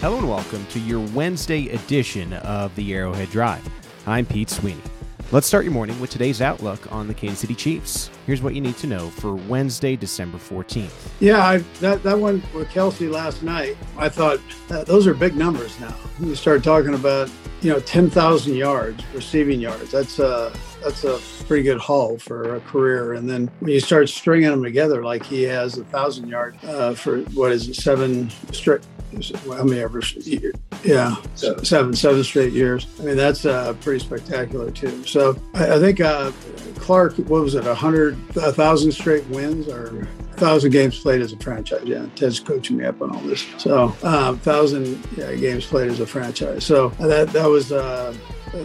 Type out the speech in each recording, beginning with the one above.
Hello and welcome to your Wednesday edition of the Arrowhead Drive. I'm Pete Sweeney. Let's start your morning with today's outlook on the Kansas City Chiefs. Here's what you need to know for Wednesday, December 14th. Yeah, I, that, that one with Kelce last night, I thought uh, those are big numbers now. You start talking about, you know, 10,000 yards, receiving yards. That's a, that's a pretty good haul for a career. And then when you start stringing them together, like he has a thousand yard uh, for what is it, seven straight how many ever yeah seven. seven straight years. I mean that's uh, pretty spectacular too. So i, I think uh, clark what was it a hundred a thousand straight wins or a thousand games played as a franchise? Yeah ted's coaching me up on all this. So uh, thousand yeah, games played as a franchise. So that that was uh,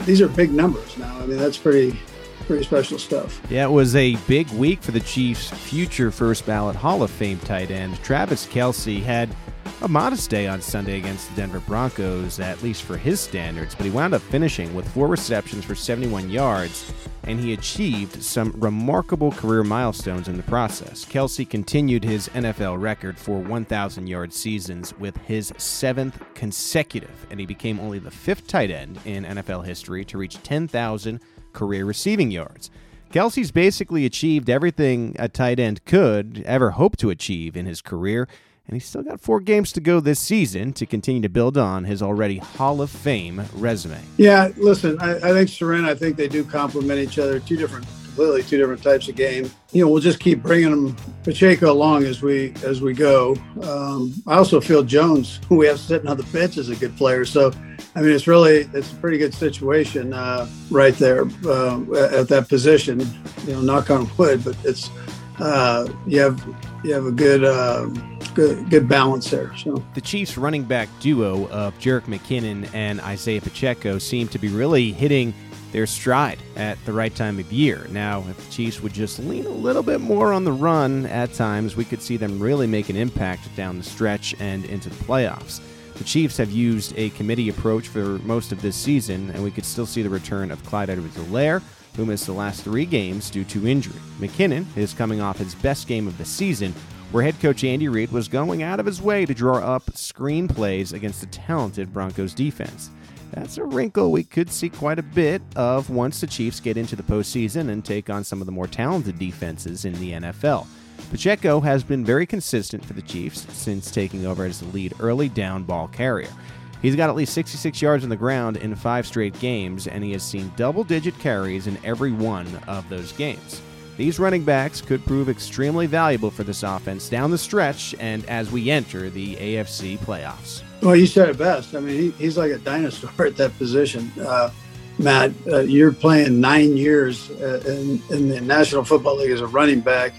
these are big numbers now i mean that's pretty pretty special stuff. Yeah, it was a big week for the Chiefs' future first ballot Hall of Fame tight end. Travis Kelce had a modest day on Sunday against the Denver Broncos, at least for his standards, but he wound up finishing with four receptions for 71 yards, and he achieved some remarkable career milestones in the process. Kelce continued his NFL record for 1,000 yard seasons with his seventh consecutive, and he became only the fifth tight end in NFL history to reach 10,000 career receiving yards. Kelce's basically achieved everything a tight end could ever hope to achieve in his career, and he's still got four games to go this season to continue to build on his already Hall of Fame resume. Yeah, listen, I, I think Seren, I think they do complement each other. Two different, completely two different types of game. You know, we'll just keep bringing them Pacheco along as we as we go. Um, I also feel Jones, who we have sitting on the bench, is a good player. So, I mean, it's really it's a pretty good situation uh, right there uh, at that position. You know, knock on wood, but it's uh, you have you have a good uh, good good balance there. So the Chiefs' running back duo of Jerick McKinnon and Isaiah Pacheco seem to be really hitting their stride at the right time of year. Now, if the Chiefs would just lean a little bit more on the run at times, we could see them really make an impact down the stretch and into the playoffs. The Chiefs have used a committee approach for most of this season, and we could still see the return of Clyde Edwards-Helaire who missed the last three games due to injury. McKinnon is coming off his best game of the season, where head coach Andy Reid was going out of his way to draw up screen plays against the talented Broncos defense. That's a wrinkle we could see quite a bit of once the Chiefs get into the postseason and take on some of the more talented defenses in the NFL. Pacheco has been very consistent for the Chiefs since taking over as the lead early down ball carrier. He's got at least 66 yards on the ground in five straight games, and he has seen double digit carries in every one of those games. These running backs could prove extremely valuable for this offense down the stretch and as we enter the AFC playoffs. Well, you said it best. I mean, he, he's like a dinosaur at that position. Uh, Matt, uh, you're playing nine years uh, in, in, the National Football League as a running back.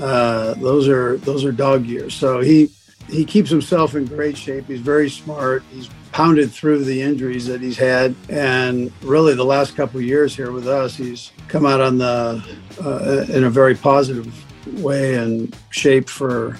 Uh, those are those are dog years. So he he keeps himself in great shape. He's very smart. He's pounded through the injuries that he's had, and really the last couple years here with us, he's come out on the uh, in a very positive way and shape for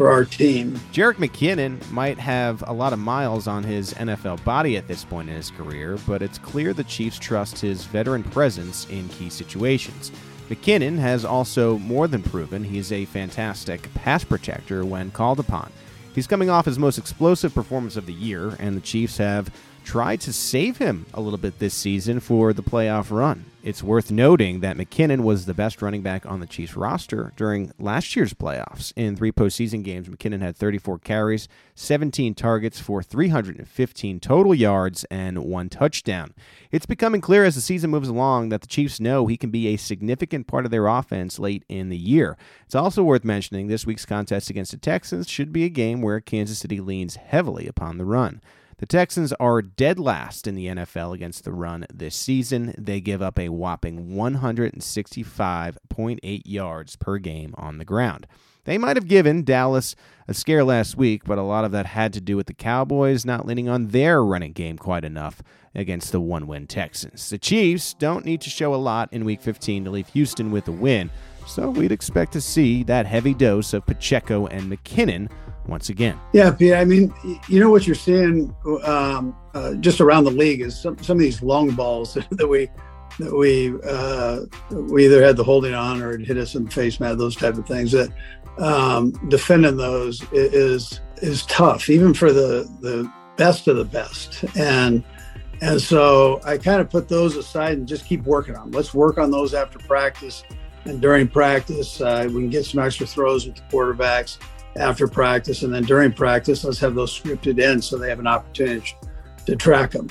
for our team. Jerick McKinnon might have a lot of miles on his NFL body at this point in his career, but it's clear the Chiefs trust his veteran presence in key situations. McKinnon has also more than proven he's a fantastic pass protector when called upon. He's coming off his most explosive performance of the year, and the Chiefs have tried to save him a little bit this season for the playoff run. It's worth noting that McKinnon was the best running back on the Chiefs roster during last year's playoffs. In three postseason games, McKinnon had 34 carries, 17 targets for 315 total yards, and one touchdown. It's becoming clear as the season moves along that the Chiefs know he can be a significant part of their offense late in the year. It's also worth mentioning this week's contest against the Texans should be a game where Kansas City leans heavily upon the run. The Texans are dead last in the NFL against the run this season. They give up a whopping 165.8 yards per game on the ground. They might have given Dallas a scare last week, but a lot of that had to do with the Cowboys not leaning on their running game quite enough against the one win Texans. The Chiefs don't need to show a lot in Week 15 to leave Houston with a win, so we'd expect to see that heavy dose of Pacheco and McKinnon once again. Yeah, Pete. I mean, you know what you're seeing um, uh, just around the league is some, some of these long balls that we that we uh, we either had the holding on or it hit us in the face mat, those type of things. That um, defending those is is tough, even for the the best of the best. And and so I kind of put those aside and just keep working on. Them. Let's work on those after practice and during practice. Uh, we can get some extra throws with the quarterbacks after practice, and then during practice, let's have those scripted in so they have an opportunity to track them.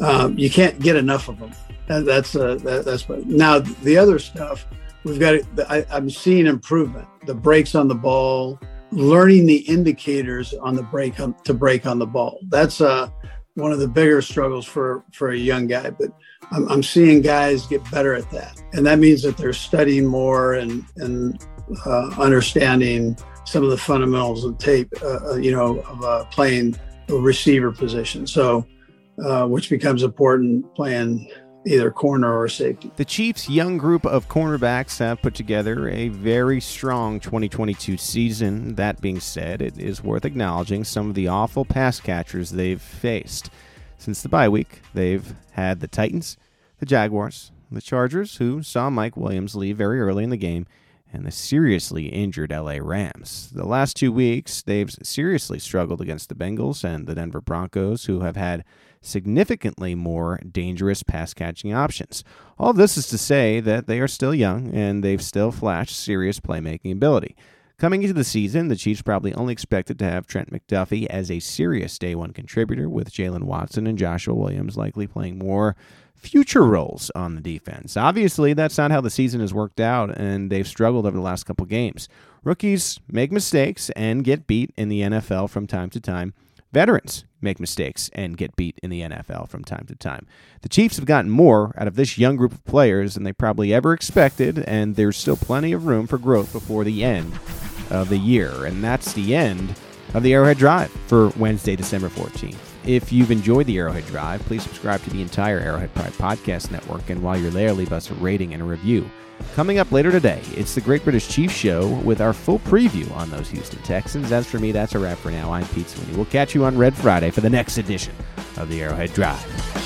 Um, you can't get enough of them. That, that's uh, that, that's now the other stuff. We've got. I, I'm seeing improvement. The breaks on the ball, learning the indicators on the break on, to break on the ball. That's uh, one of the bigger struggles for for a young guy. But I'm, I'm seeing guys get better at that, and that means that they're studying more and and uh, understanding some of the fundamentals of tape. Uh, uh you know, of uh, playing a receiver position. So, uh, which becomes important playing either corner or safety. The Chiefs' young group of cornerbacks have put together a very strong 2022 season. That being said, it is worth acknowledging some of the awful pass catchers they've faced. Since the bye week, they've had the Titans, the Jaguars, the Chargers, who saw Mike Williams leave very early in the game, and the seriously injured LA Rams. The last two weeks, they've seriously struggled against the Bengals and the Denver Broncos, who have had significantly more dangerous pass catching options. All this is to say that they are still young and they've still flashed serious playmaking ability. Coming into the season, the Chiefs probably only expected to have Trent McDuffie as a serious day one contributor, with Jaylen Watson and Joshua Williams likely playing more future roles on the defense. Obviously, that's not how the season has worked out, and they've struggled over the last couple games. Rookies make mistakes and get beat in the NFL from time to time. Veterans make mistakes and get beat in the NFL from time to time. The Chiefs have gotten more out of this young group of players than they probably ever expected, and there's still plenty of room for growth before the end of the year. And that's the end of the Arrowhead Drive for Wednesday, December 14th. If you've enjoyed the Arrowhead Drive, please subscribe to the entire Arrowhead Pride Podcast Network, and while you're there, leave us a rating and a review. Coming up later today, it's the Great British Chiefs Show with our full preview on those Houston Texans. As for me, that's a wrap for now. I'm Pete Sweeney. We'll catch you on Red Friday for the next edition of the Arrowhead Drive.